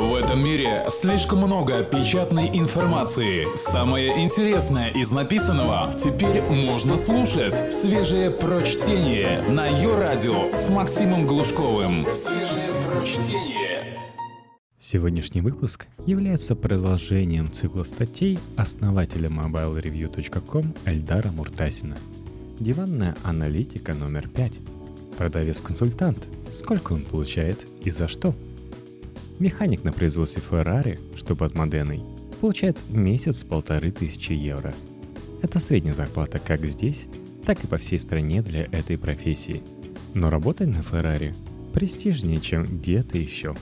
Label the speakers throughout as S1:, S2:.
S1: В этом мире слишком много печатной информации. Самое интересное из написанного теперь можно слушать. Свежее прочтение на ее радио с Максимом Глушковым. Свежее прочтение.
S2: Сегодняшний выпуск является продолжением цикла статей основателя mobilereview.com Эльдара Муртазина. Диванная аналитика номер 5. Продавец-консультант. Сколько он получает и за что? Механик на производстве Ferrari, что под Моденой, получает в месяц полторы тысячи евро. Это средняя зарплата как здесь, так и по всей стране для этой профессии. Но работать на Ferrari престижнее, чем где-то еще.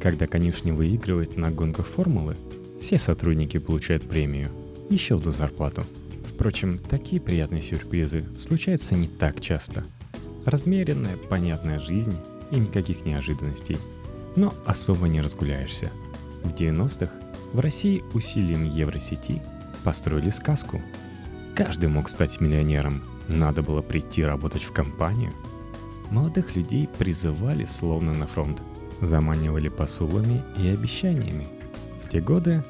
S2: Когда конюшни выигрывает на гонках формулы, все сотрудники получают премию, еще одну зарплату. Впрочем, такие приятные сюрпризы случаются не так часто. Размеренная, понятная жизнь и никаких неожиданностей – но особо не разгуляешься. В 90-х в России усилием Евросети построили сказку. Каждый мог стать миллионером, надо было прийти работать в компанию. Молодых людей призывали словно на фронт, заманивали посулами и обещаниями. В те годы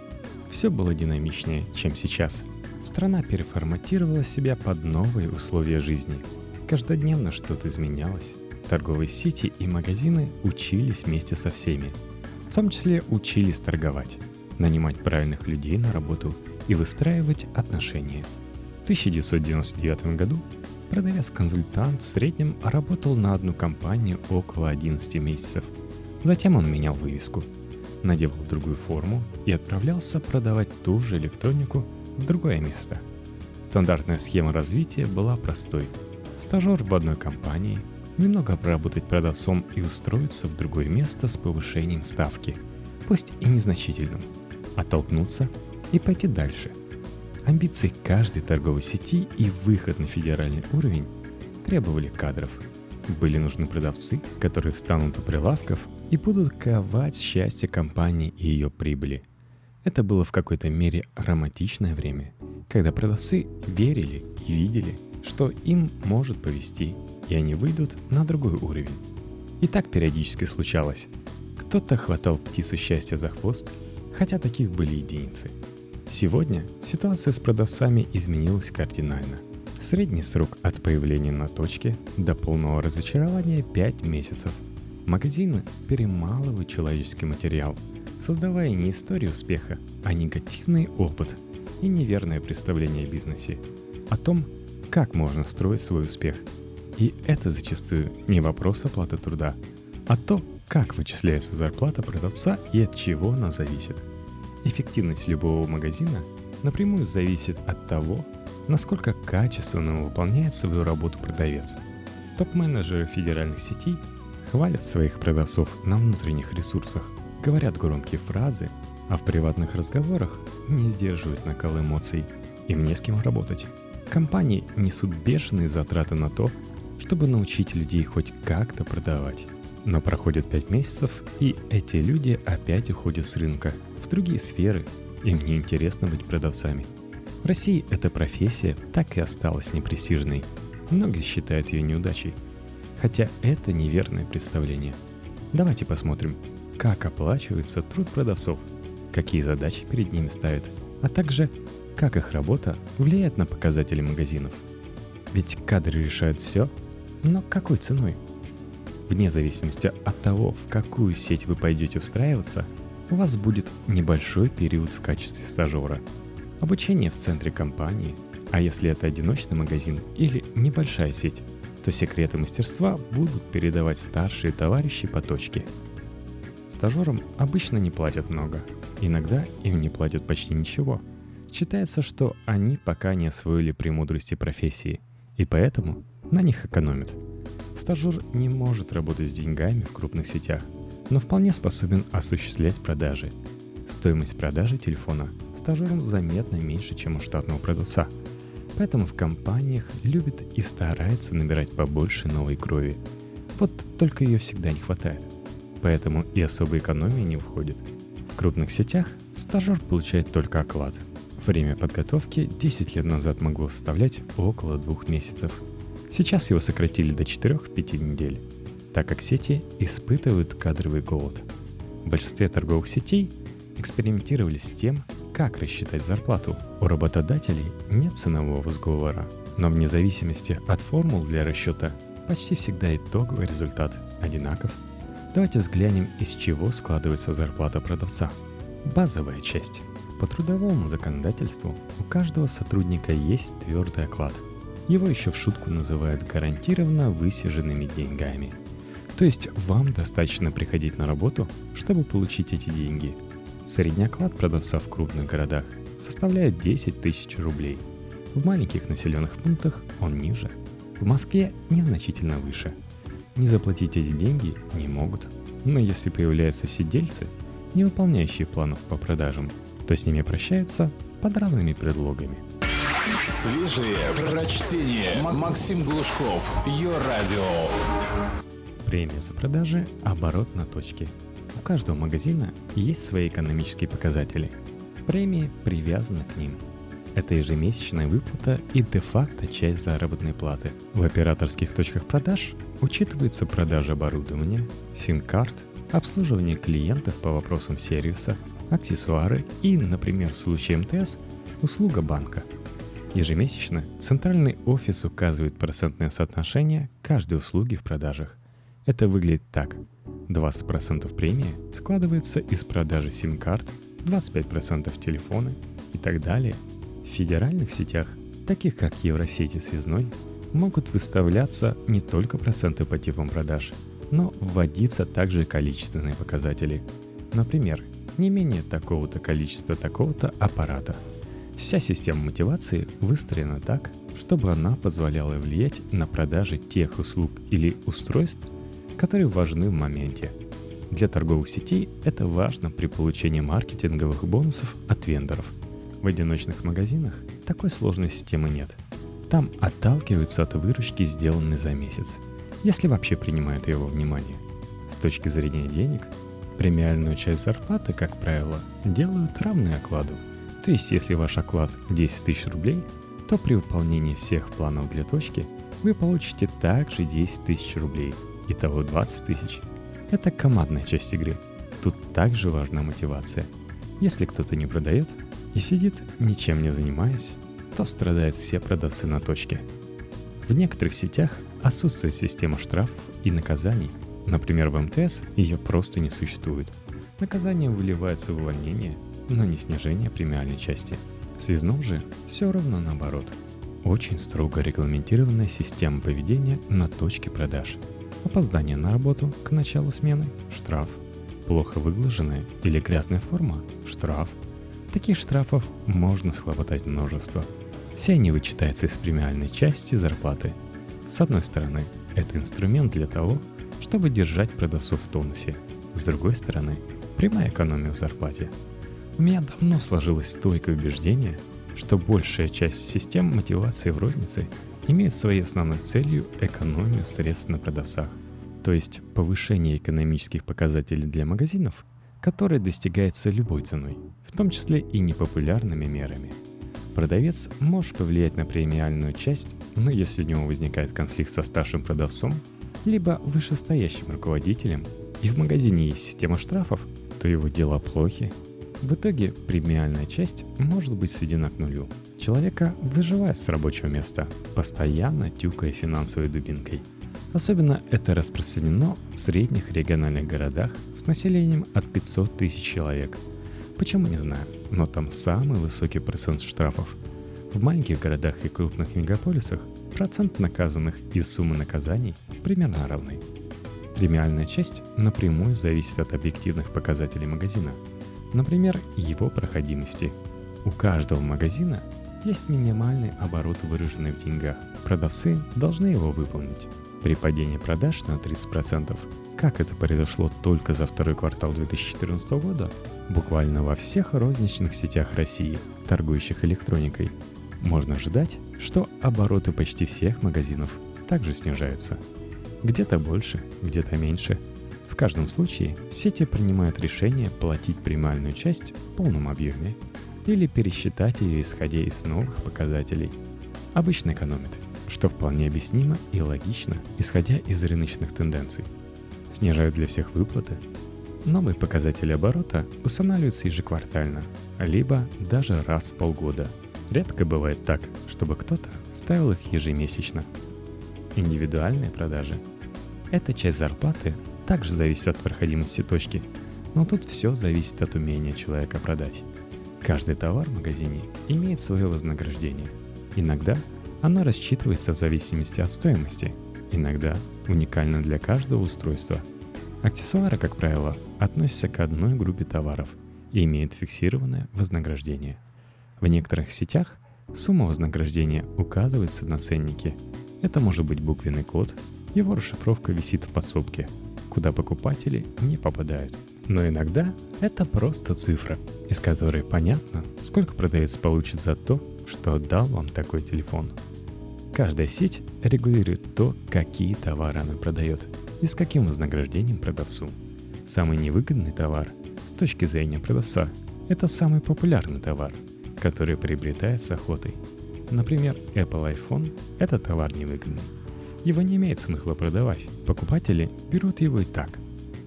S2: все было динамичнее, чем сейчас. Страна переформатировала себя под новые условия жизни. Каждодневно что-то изменялось. Торговые сети и магазины учились вместе со всеми. В том числе учились торговать, нанимать правильных людей на работу и выстраивать отношения. В 1999 году продавец-консультант в среднем работал на одну компанию около 11 месяцев. Затем он менял вывеску, надевал другую форму и отправлялся продавать ту же электронику в другое место. Стандартная схема развития была простой. Стажер в одной компании – немного поработать продавцом и устроиться в другое место с повышением ставки, пусть и незначительным, оттолкнуться и пойти дальше. Амбиции каждой торговой сети и выход на федеральный уровень требовали кадров. Были нужны продавцы, которые встанут у прилавков и будут ковать счастье компании и ее прибыли. Это было в какой-то мере романтичное время, когда продавцы верили и видели, что им может повести и они выйдут на другой уровень. И так периодически случалось. Кто-то хватал птицу счастья за хвост, хотя таких были единицы. Сегодня ситуация с продавцами изменилась кардинально. Средний срок от появления на точке до полного разочарования 5 месяцев. Магазины перемалывают человеческий материал, создавая не историю успеха, а негативный опыт и неверное представление о бизнесе, о том, как можно строить свой успех – и это зачастую не вопрос оплаты труда, а то, как вычисляется зарплата продавца и от чего она зависит. Эффективность любого магазина напрямую зависит от того, насколько качественно выполняет свою работу продавец. Топ-менеджеры федеральных сетей хвалят своих продавцов на внутренних ресурсах, говорят громкие фразы, а в приватных разговорах не сдерживают накал эмоций. Им не с кем работать. Компании несут бешеные затраты на то, чтобы научить людей хоть как-то продавать. Но проходит 5 месяцев, и эти люди опять уходят с рынка в другие сферы. Им не интересно быть продавцами. В России эта профессия так и осталась непрестижной. Многие считают ее неудачей. Хотя это неверное представление. Давайте посмотрим, как оплачивается труд продавцов, какие задачи перед ними ставят, а также как их работа влияет на показатели магазинов. Ведь кадры решают все – но какой ценой? Вне зависимости от того, в какую сеть вы пойдете устраиваться, у вас будет небольшой период в качестве стажера. Обучение в центре компании, а если это одиночный магазин или небольшая сеть, то секреты мастерства будут передавать старшие товарищи по точке. Стажерам обычно не платят много, иногда им не платят почти ничего. Считается, что они пока не освоили премудрости профессии, и поэтому на них экономит. Стажер не может работать с деньгами в крупных сетях, но вполне способен осуществлять продажи. Стоимость продажи телефона стажерам заметно меньше, чем у штатного продавца. Поэтому в компаниях любят и стараются набирать побольше новой крови. Вот только ее всегда не хватает. Поэтому и особой экономии не входит. В крупных сетях стажер получает только оклад. Время подготовки 10 лет назад могло составлять около двух месяцев – Сейчас его сократили до 4-5 недель, так как сети испытывают кадровый голод. В большинстве торговых сетей экспериментировали с тем, как рассчитать зарплату. У работодателей нет ценового сговора, но вне зависимости от формул для расчета почти всегда итоговый результат одинаков. Давайте взглянем, из чего складывается зарплата продавца. Базовая часть. По трудовому законодательству у каждого сотрудника есть твердый оклад. Его еще в шутку называют гарантированно высиженными деньгами. То есть вам достаточно приходить на работу, чтобы получить эти деньги. Средний оклад продавца в крупных городах составляет 10 тысяч рублей. В маленьких населенных пунктах он ниже. В Москве незначительно выше. Не заплатить эти деньги не могут. Но если появляются сидельцы, не выполняющие планов по продажам, то с ними прощаются под разными предлогами.
S1: Свежие прочтение. Максим Глушков. Ее радио.
S2: Премия за продажи – оборот на точке. У каждого магазина есть свои экономические показатели. Премии привязаны к ним. Это ежемесячная выплата и де-факто часть заработной платы. В операторских точках продаж учитываются продажи оборудования, сим-карт, обслуживание клиентов по вопросам сервиса, аксессуары и, например, в случае МТС, услуга банка. Ежемесячно центральный офис указывает процентное соотношение каждой услуги в продажах. Это выглядит так. 20% премии складывается из продажи сим-карт, 25% телефоны и так далее. В федеральных сетях, таких как Евросеть и Связной, могут выставляться не только проценты по типам продаж, но вводиться также количественные показатели. Например, не менее такого-то количества такого-то аппарата. Вся система мотивации выстроена так, чтобы она позволяла влиять на продажи тех услуг или устройств, которые важны в моменте. Для торговых сетей это важно при получении маркетинговых бонусов от вендоров. В одиночных магазинах такой сложной системы нет. Там отталкиваются от выручки, сделанной за месяц, если вообще принимают его внимание. С точки зрения денег – Премиальную часть зарплаты, как правило, делают равной окладу. То есть, если ваш оклад 10 тысяч рублей, то при выполнении всех планов для точки вы получите также 10 тысяч рублей. Итого 20 тысяч. Это командная часть игры. Тут также важна мотивация. Если кто-то не продает и сидит, ничем не занимаясь, то страдают все продавцы на точке. В некоторых сетях отсутствует система штрафов и наказаний – Например, в МТС ее просто не существует. Наказание выливается в увольнение, но не снижение премиальной части. Связном же все равно наоборот. Очень строго регламентированная система поведения на точке продаж. Опоздание на работу к началу смены – штраф. Плохо выглаженная или грязная форма – штраф. Таких штрафов можно схлопотать множество. Все они вычитаются из премиальной части зарплаты. С одной стороны, это инструмент для того, чтобы держать продавцов в тонусе. С другой стороны, прямая экономия в зарплате. У меня давно сложилось стойкое убеждение, что большая часть систем мотивации в рознице имеет своей основной целью экономию средств на продавцах, то есть повышение экономических показателей для магазинов, которое достигается любой ценой, в том числе и непопулярными мерами. Продавец может повлиять на премиальную часть, но если у него возникает конфликт со старшим продавцом, либо вышестоящим руководителем, и в магазине есть система штрафов, то его дела плохи. В итоге премиальная часть может быть сведена к нулю. Человека выживает с рабочего места, постоянно тюкая финансовой дубинкой. Особенно это распространено в средних региональных городах с населением от 500 тысяч человек. Почему не знаю, но там самый высокий процент штрафов. В маленьких городах и крупных мегаполисах Процент наказанных и суммы наказаний примерно равны. Премиальная часть напрямую зависит от объективных показателей магазина, например, его проходимости. У каждого магазина есть минимальный оборот, выраженный в деньгах. Продавцы должны его выполнить. При падении продаж на 30%, как это произошло только за второй квартал 2014 года, буквально во всех розничных сетях России, торгующих электроникой, можно ожидать, что обороты почти всех магазинов также снижаются. Где-то больше, где-то меньше. Каждом случае сети принимают решение платить премиальную часть в полном объеме или пересчитать ее исходя из новых показателей. Обычно экономят, что вполне объяснимо и логично, исходя из рыночных тенденций. Снижают для всех выплаты. Новые показатели оборота устанавливаются ежеквартально, либо даже раз в полгода. Редко бывает так, чтобы кто-то ставил их ежемесячно. Индивидуальные продажи. Эта часть зарплаты также зависит от проходимости точки, но тут все зависит от умения человека продать. Каждый товар в магазине имеет свое вознаграждение. Иногда оно рассчитывается в зависимости от стоимости, иногда уникально для каждого устройства – Аксессуары, как правило, относятся к одной группе товаров и имеют фиксированное вознаграждение. В некоторых сетях сумма вознаграждения указывается на ценнике. Это может быть буквенный код, его расшифровка висит в подсобке, куда покупатели не попадают. Но иногда это просто цифра, из которой понятно, сколько продавец получит за то, что отдал вам такой телефон. Каждая сеть регулирует то, какие товары она продает – и с каким вознаграждением продавцу. Самый невыгодный товар с точки зрения продавца – это самый популярный товар, который приобретается охотой. Например, Apple iPhone – это товар невыгодный. Его не имеет смысла продавать, покупатели берут его и так.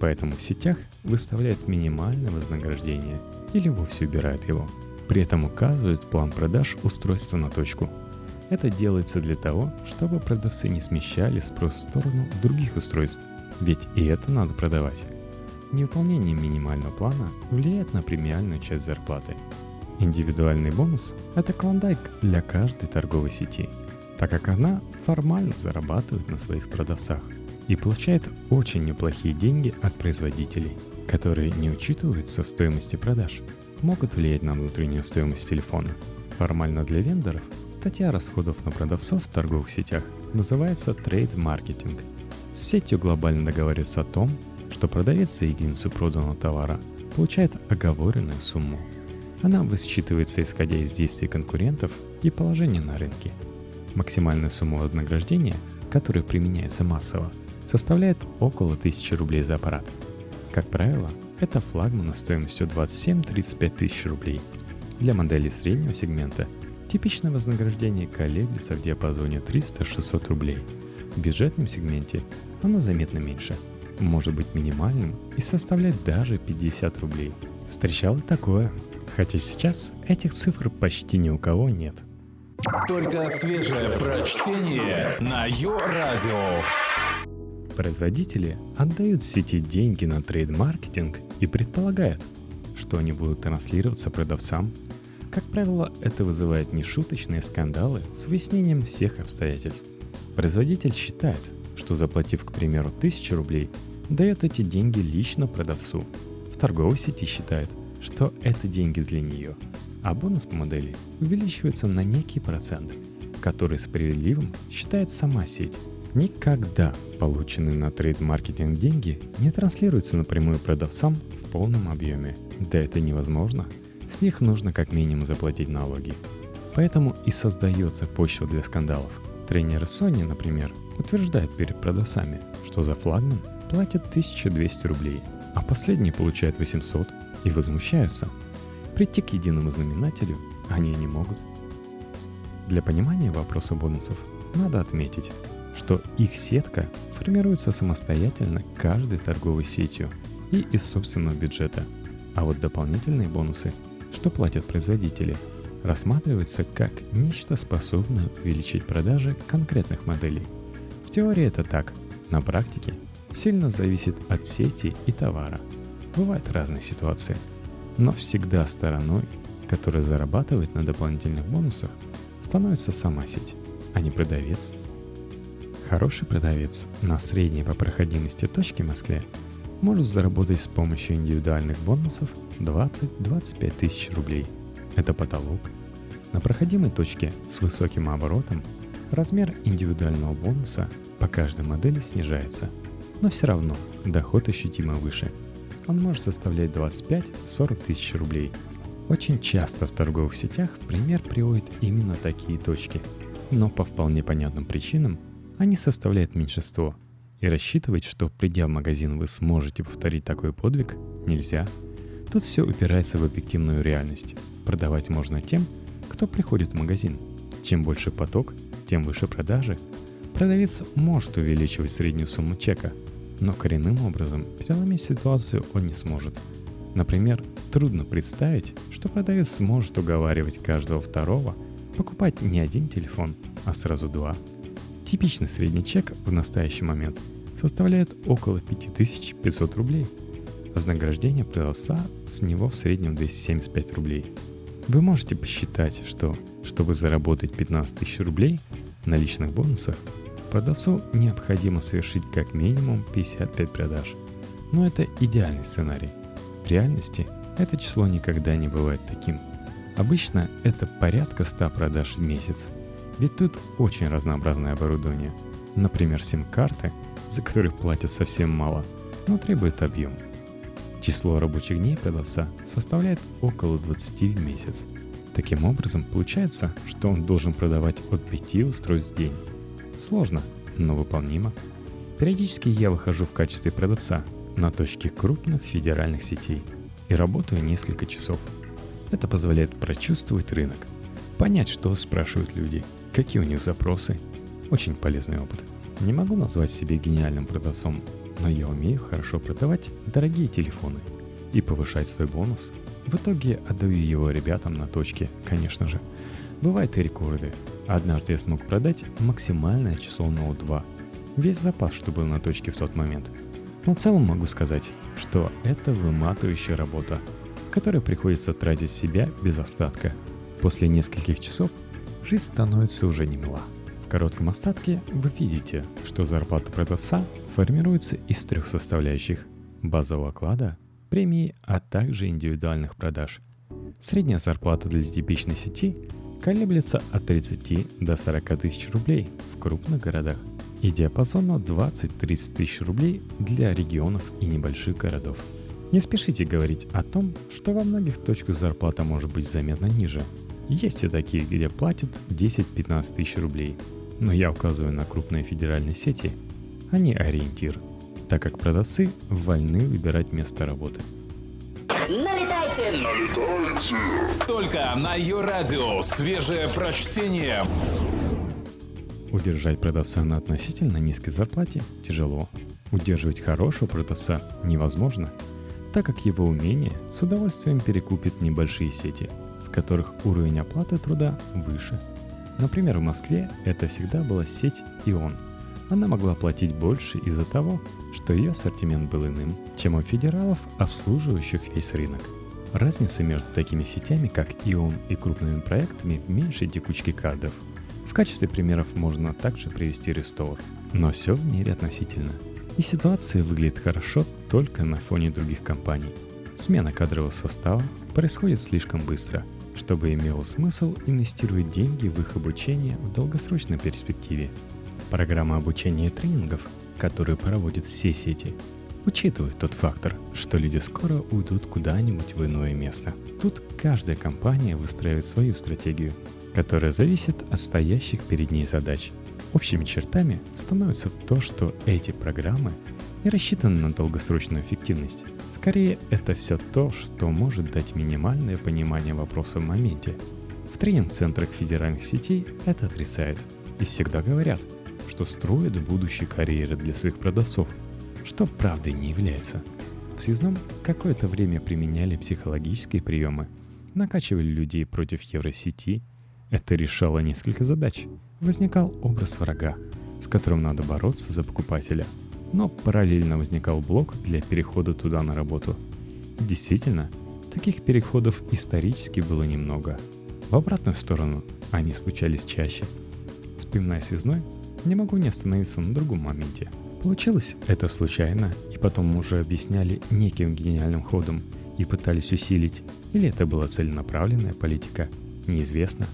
S2: Поэтому в сетях выставляют минимальное вознаграждение или вовсе убирают его. При этом указывают план продаж устройства на точку – это делается для того, чтобы продавцы не смещали спрос в сторону других устройств, ведь и это надо продавать. Невыполнение минимального плана влияет на премиальную часть зарплаты. Индивидуальный бонус – это клондайк для каждой торговой сети, так как она формально зарабатывает на своих продавцах и получает очень неплохие деньги от производителей, которые не учитываются в стоимости продаж, могут влиять на внутреннюю стоимость телефона. Формально для вендоров Статья расходов на продавцов в торговых сетях называется трейд-маркетинг. С сетью глобально договаривается о том, что продавец за единицу проданного товара получает оговоренную сумму. Она высчитывается исходя из действий конкурентов и положения на рынке. Максимальная сумма вознаграждения, которая применяется массово, составляет около 1000 рублей за аппарат. Как правило, это флагманы стоимостью 27-35 тысяч рублей. Для моделей среднего сегмента – Типичное вознаграждение колеблется в диапазоне 300-600 рублей. В бюджетном сегменте оно заметно меньше, может быть минимальным и составлять даже 50 рублей. Встречал такое, хотя сейчас этих цифр почти ни у кого нет.
S1: Только свежее прочтение на Йо-Радио.
S2: Производители отдают сети деньги на трейд-маркетинг и предполагают, что они будут транслироваться продавцам как правило, это вызывает нешуточные скандалы с выяснением всех обстоятельств. Производитель считает, что заплатив, к примеру, 1000 рублей, дает эти деньги лично продавцу. В торговой сети считает, что это деньги для нее, а бонус по модели увеличивается на некий процент, который справедливым считает сама сеть. Никогда полученные на трейд-маркетинг деньги не транслируются напрямую продавцам в полном объеме. Да это невозможно – с них нужно как минимум заплатить налоги. Поэтому и создается почва для скандалов. Тренеры Sony, например, утверждают перед продавцами, что за флагман платят 1200 рублей, а последние получают 800 и возмущаются. Прийти к единому знаменателю они не могут. Для понимания вопроса бонусов надо отметить, что их сетка формируется самостоятельно каждой торговой сетью и из собственного бюджета, а вот дополнительные бонусы что платят производители, рассматривается как нечто способное увеличить продажи конкретных моделей. В теории это так, на практике сильно зависит от сети и товара. Бывают разные ситуации, но всегда стороной, которая зарабатывает на дополнительных бонусах, становится сама сеть, а не продавец. Хороший продавец на средней по проходимости точке в Москве может заработать с помощью индивидуальных бонусов 20-25 тысяч рублей. Это потолок. На проходимой точке с высоким оборотом размер индивидуального бонуса по каждой модели снижается, но все равно доход ощутимо выше. Он может составлять 25-40 тысяч рублей. Очень часто в торговых сетях пример приводит именно такие точки, но по вполне понятным причинам они составляют меньшинство – и рассчитывать, что придя в магазин вы сможете повторить такой подвиг, нельзя. Тут все упирается в объективную реальность. Продавать можно тем, кто приходит в магазин. Чем больше поток, тем выше продажи. Продавец может увеличивать среднюю сумму чека, Но коренным образом переломить ситуацию он не сможет. Например, трудно представить, что продавец сможет уговаривать каждого второго покупать не один телефон, а сразу два. Типичный средний чек в настоящий момент составляет около 5500 рублей. Вознаграждение продавца с него в среднем 275 рублей. Вы можете посчитать, что чтобы заработать 15 тысяч рублей на личных бонусах, продавцу необходимо совершить как минимум 55 продаж. Но это идеальный сценарий. В реальности это число никогда не бывает таким. Обычно это порядка 100 продаж в месяц. Ведь тут очень разнообразное оборудование. Например, сим-карты, за которых платят совсем мало, но требуют объем. Число рабочих дней продавца составляет около 20 в месяц. Таким образом, получается, что он должен продавать от 5 устройств в день. Сложно, но выполнимо. Периодически я выхожу в качестве продавца на точке крупных федеральных сетей и работаю несколько часов. Это позволяет прочувствовать рынок, понять, что спрашивают люди, какие у них запросы. Очень полезный опыт. Не могу назвать себя гениальным продавцом, но я умею хорошо продавать дорогие телефоны и повышать свой бонус. В итоге отдаю его ребятам на точке, конечно же. Бывают и рекорды, Однажды я смог продать максимальное число Note 2. Весь запас, что был на точке в тот момент. Но в целом могу сказать, что это выматывающая работа, которой приходится тратить себя без остатка. После нескольких часов жизнь становится уже не мила. В коротком остатке вы видите, что зарплата продавца формируется из трех составляющих – базового оклада, премии, а также индивидуальных продаж. Средняя зарплата для типичной сети колеблется от 30 до 40 тысяч рублей в крупных городах и диапазон от 20-30 тысяч рублей для регионов и небольших городов. Не спешите говорить о том, что во многих точках зарплата может быть заметно ниже. Есть и такие, где платят 10-15 тысяч рублей. Но я указываю на крупные федеральные сети. Они ориентир, так как продавцы вольны выбирать место работы –
S1: Налетайте! Налетайте! Только на ее радио свежее прочтение.
S2: Удержать продавца на относительно низкой зарплате тяжело. Удерживать хорошего продавца невозможно, так как его умение с удовольствием перекупит небольшие сети, в которых уровень оплаты труда выше. Например, в Москве это всегда была сеть «Ион», она могла платить больше из-за того, что ее ассортимент был иным, чем у федералов, обслуживающих весь рынок. Разница между такими сетями, как Ион и крупными проектами в меньшей текучке кадров. В качестве примеров можно также привести Restore. Но все в мире относительно. И ситуация выглядит хорошо только на фоне других компаний. Смена кадрового состава происходит слишком быстро, чтобы имело смысл инвестировать деньги в их обучение в долгосрочной перспективе – Программа обучения и тренингов, которую проводят все сети, учитывает тот фактор, что люди скоро уйдут куда-нибудь в иное место. Тут каждая компания выстраивает свою стратегию, которая зависит от стоящих перед ней задач. Общими чертами становится то, что эти программы не рассчитаны на долгосрочную эффективность. Скорее, это все то, что может дать минимальное понимание вопроса в моменте. В тренинг-центрах федеральных сетей это отрицают и всегда говорят – что строят будущие карьеры для своих продавцов, что правдой не является. В связном какое-то время применяли психологические приемы, накачивали людей против евросети. Это решало несколько задач. Возникал образ врага, с которым надо бороться за покупателя. Но параллельно возникал блок для перехода туда на работу. Действительно, таких переходов исторически было немного. В обратную сторону они случались чаще. Вспоминая связной, не могу не остановиться на другом моменте. Получилось это случайно, и потом уже объясняли неким гениальным ходом и пытались усилить, или это была целенаправленная политика, неизвестно.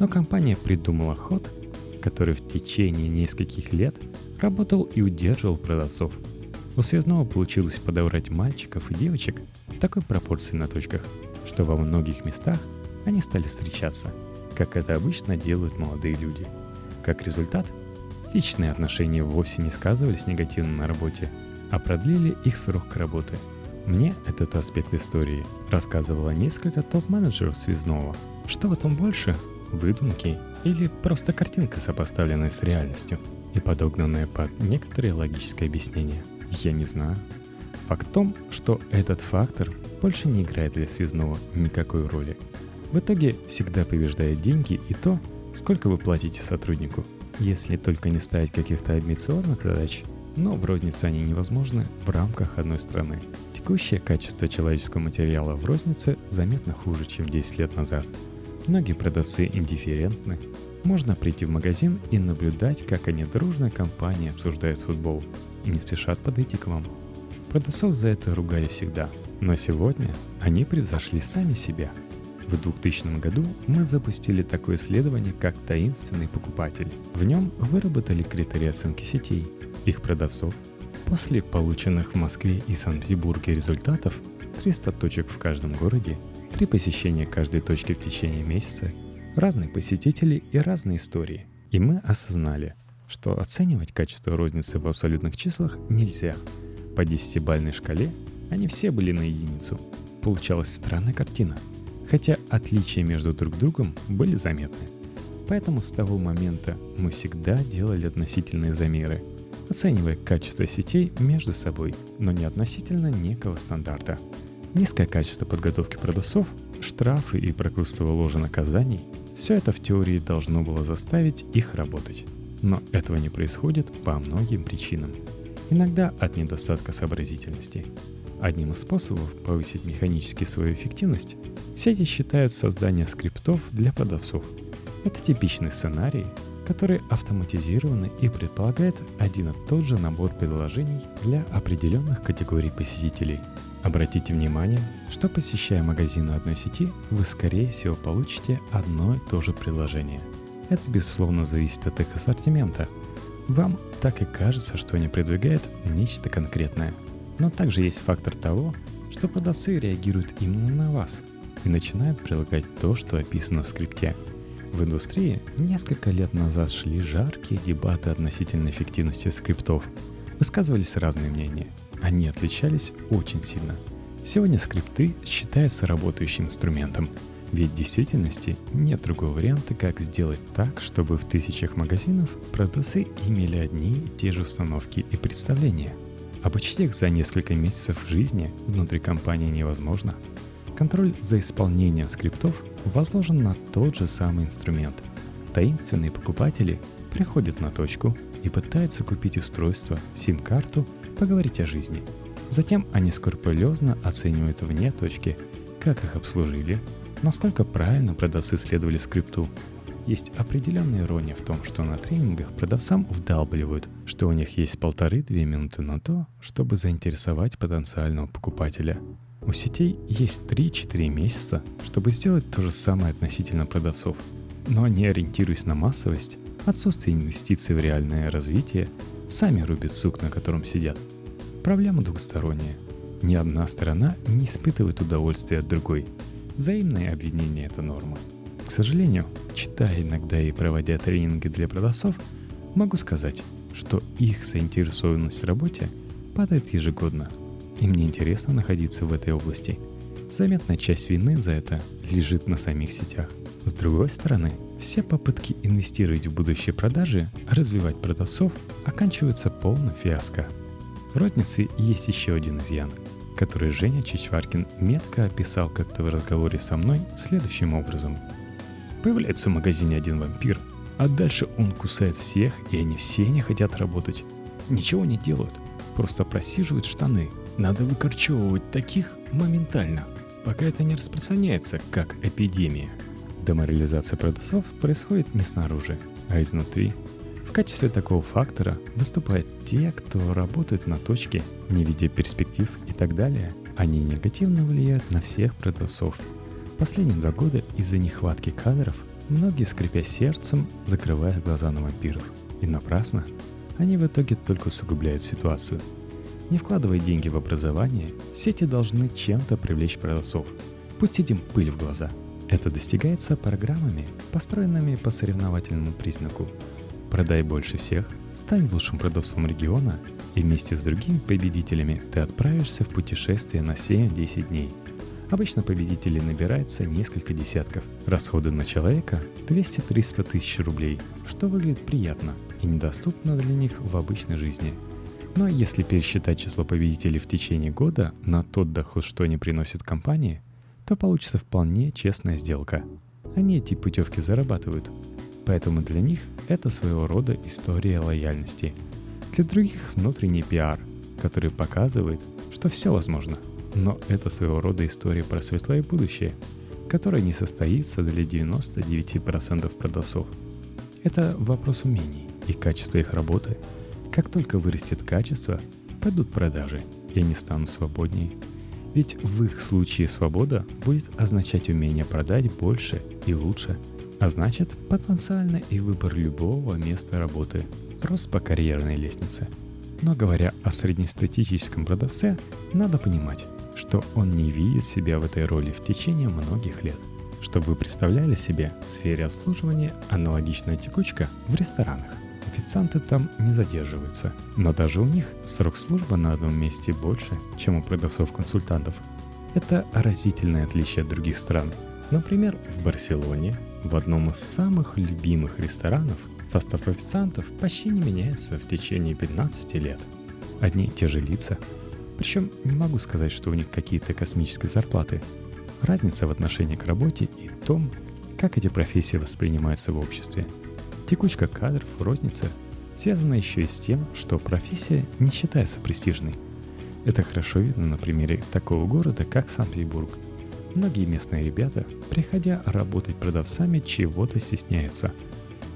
S2: Но компания придумала ход, который в течение нескольких лет работал и удерживал продавцов. У связного получилось подобрать мальчиков и девочек в такой пропорции на точках, что во многих местах они стали встречаться, как это обычно делают молодые люди. Как результат – Личные отношения вовсе не сказывались негативно на работе, а продлили их срок работы. Мне этот аспект истории рассказывало несколько топ-менеджеров связного. Что в этом больше? Выдумки или просто картинка, сопоставленная с реальностью и подогнанная под некоторые логическое объяснение. Я не знаю. Факт в том, что этот фактор больше не играет для связного никакой роли. В итоге всегда побеждает деньги и то, сколько вы платите сотруднику. Если только не ставить каких-то амбициозных задач, но в рознице они невозможны в рамках одной страны. Текущее качество человеческого материала в рознице заметно хуже, чем 10 лет назад. Многие продавцы индифферентны. Можно прийти в магазин и наблюдать, как они дружной компанией обсуждают футбол и не спешат подойти к вам. Продавцов за это ругали всегда, но сегодня они превзошли сами себя. В 2000 году мы запустили такое исследование, как «Таинственный покупатель». В нем выработали критерии оценки сетей, их продавцов. После полученных в Москве и Санкт-Петербурге результатов 300 точек в каждом городе, три посещения каждой точки в течение месяца, разные посетители и разные истории. И мы осознали, что оценивать качество розницы в абсолютных числах нельзя. По 10-бальной шкале они все были на единицу. Получалась странная картина, хотя отличия между друг другом были заметны. Поэтому с того момента мы всегда делали относительные замеры – оценивая качество сетей между собой, но не относительно некого стандарта. Низкое качество подготовки продавцов, штрафы и прокрустово ложе наказаний – все это в теории должно было заставить их работать. Но этого не происходит по многим причинам. Иногда от недостатка сообразительности. Одним из способов повысить механически свою эффективность сети считают создание скриптов для продавцов. Это типичный сценарий, который автоматизированы и предполагает один и тот же набор предложений для определенных категорий посетителей. Обратите внимание, что посещая магазины одной сети, вы скорее всего получите одно и то же предложение. Это безусловно зависит от их ассортимента. Вам так и кажется, что они предлагают нечто конкретное. Но также есть фактор того, что продавцы реагируют именно на вас и начинают прилагать то, что описано в скрипте – в индустрии несколько лет назад шли жаркие дебаты относительно эффективности скриптов. Высказывались разные мнения. Они отличались очень сильно. Сегодня скрипты считаются работающим инструментом, ведь в действительности нет другого варианта, как сделать так, чтобы в тысячах магазинов продавцы имели одни и те же установки и представления. Обучить их за несколько месяцев жизни внутри компании невозможно. Контроль за исполнением скриптов возложен на тот же самый инструмент. Таинственные покупатели приходят на точку и пытаются купить устройство, сим-карту, поговорить о жизни. Затем они скрупулезно оценивают вне точки, как их обслужили, насколько правильно продавцы следовали скрипту. Есть определенная ирония в том, что на тренингах продавцам вдалбливают, что у них есть полторы-две минуты на то, чтобы заинтересовать потенциального покупателя – у сетей есть 3-4 месяца, чтобы сделать то же самое относительно продавцов. Но они, ориентируясь на массовость, отсутствие инвестиций в реальное развитие, сами рубят сук, на котором сидят. Проблема двухсторонняя. Ни одна сторона не испытывает удовольствия от другой. Взаимное обвинение – это норма. К сожалению, читая иногда и проводя тренинги для продавцов, могу сказать, что их заинтересованность в работе падает ежегодно – и мне интересно находиться в этой области. Заметная часть вины за это лежит на самих сетях. С другой стороны, все попытки инвестировать в будущие продажи, развивать продавцов, оканчиваются полным фиаско. В рознице есть еще один изъян, который Женя Чичваркин метко описал как-то в разговоре со мной следующим образом. Появляется в магазине один вампир, а дальше он кусает всех, и они все не хотят работать. Ничего не делают, просто просиживают штаны – надо выкорчевывать таких моментально, пока это не распространяется, как эпидемия. Деморализация продавцов происходит не снаружи, а изнутри. В качестве такого фактора выступают те, кто работает на точке, не видя перспектив и так далее. Они негативно влияют на всех продавцов. Последние два года из-за нехватки кадров многие, скрипя сердцем, закрывают глаза на вампиров. И напрасно. Они в итоге только усугубляют ситуацию – не вкладывая деньги в образование, сети должны чем-то привлечь продавцов, пустить им пыль в глаза. Это достигается программами, построенными по соревновательному признаку. Продай больше всех, стань лучшим продавцом региона, и вместе с другими победителями ты отправишься в путешествие на 7-10 дней. Обычно победителей набирается несколько десятков. Расходы на человека 200-300 тысяч рублей, что выглядит приятно и недоступно для них в обычной жизни – Но если пересчитать число победителей в течение года на тот доход, что они приносят компании, то получится вполне честная сделка. Они эти путевки зарабатывают. Поэтому для них это своего рода история лояльности. Для других внутренний пиар, который показывает, что все возможно. Но это своего рода история про светлое будущее, которое не состоится для 99% продавцов. Это вопрос умений и качества их работы – как только вырастет качество, пойдут продажи, и они станут свободнее. Ведь в их случае свобода будет означать умение продать больше и лучше, а значит потенциально и выбор любого места работы, рост по карьерной лестнице. Но говоря о среднестатистическом продавце, надо понимать, что он не видит себя в этой роли в течение многих лет. Чтобы вы представляли себе в сфере обслуживания аналогичная текучка в ресторанах официанты там не задерживаются. Но даже у них срок службы на одном месте больше, чем у продавцов-консультантов. Это разительное отличие от других стран. Например, в Барселоне, в одном из самых любимых ресторанов, состав официантов почти не меняется в течение 15 лет. Одни и те же лица. Причем не могу сказать, что у них какие-то космические зарплаты. Разница в отношении к работе и том, как эти профессии воспринимаются в обществе – Текучка кадров в рознице связана еще и с тем, что профессия не считается престижной. Это хорошо видно на примере такого города, как Санкт-Петербург. Многие местные ребята, приходя работать продавцами, чего-то стесняются.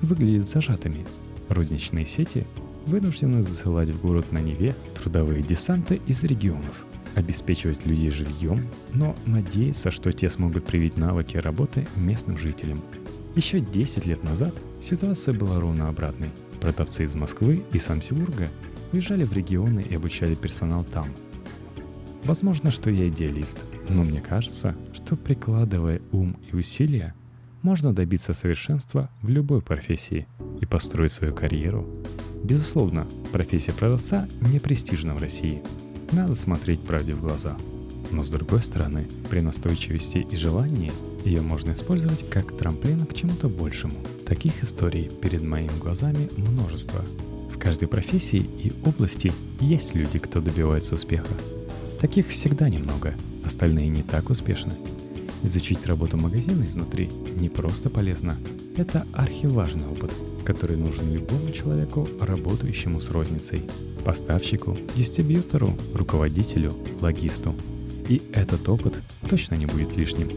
S2: Выглядят зажатыми. Розничные сети вынуждены засылать в город на Неве трудовые десанты из регионов, обеспечивать людей жильем, но надеяться, что те смогут привить навыки работы местным жителям. Еще 10 лет назад – Ситуация была ровно обратной. Продавцы из Москвы и Санкт-Петербурга уезжали в регионы и обучали персонал там. Возможно, что я идеалист, но мне кажется, что прикладывая ум и усилия, можно добиться совершенства в любой профессии и построить свою карьеру. Безусловно, профессия продавца не престижна в России. Надо смотреть правде в глаза. Но с другой стороны, при настойчивости и желании ее можно использовать как трамплин к чему-то большему. Таких историй перед моими глазами множество. В каждой профессии и области есть люди, кто добивается успеха. Таких всегда немного, остальные не так успешны. Изучить работу магазина изнутри не просто полезно, это архиважный опыт, который нужен любому человеку, работающему с розницей, поставщику, дистрибьютору, руководителю, логисту. И этот опыт точно не будет лишним.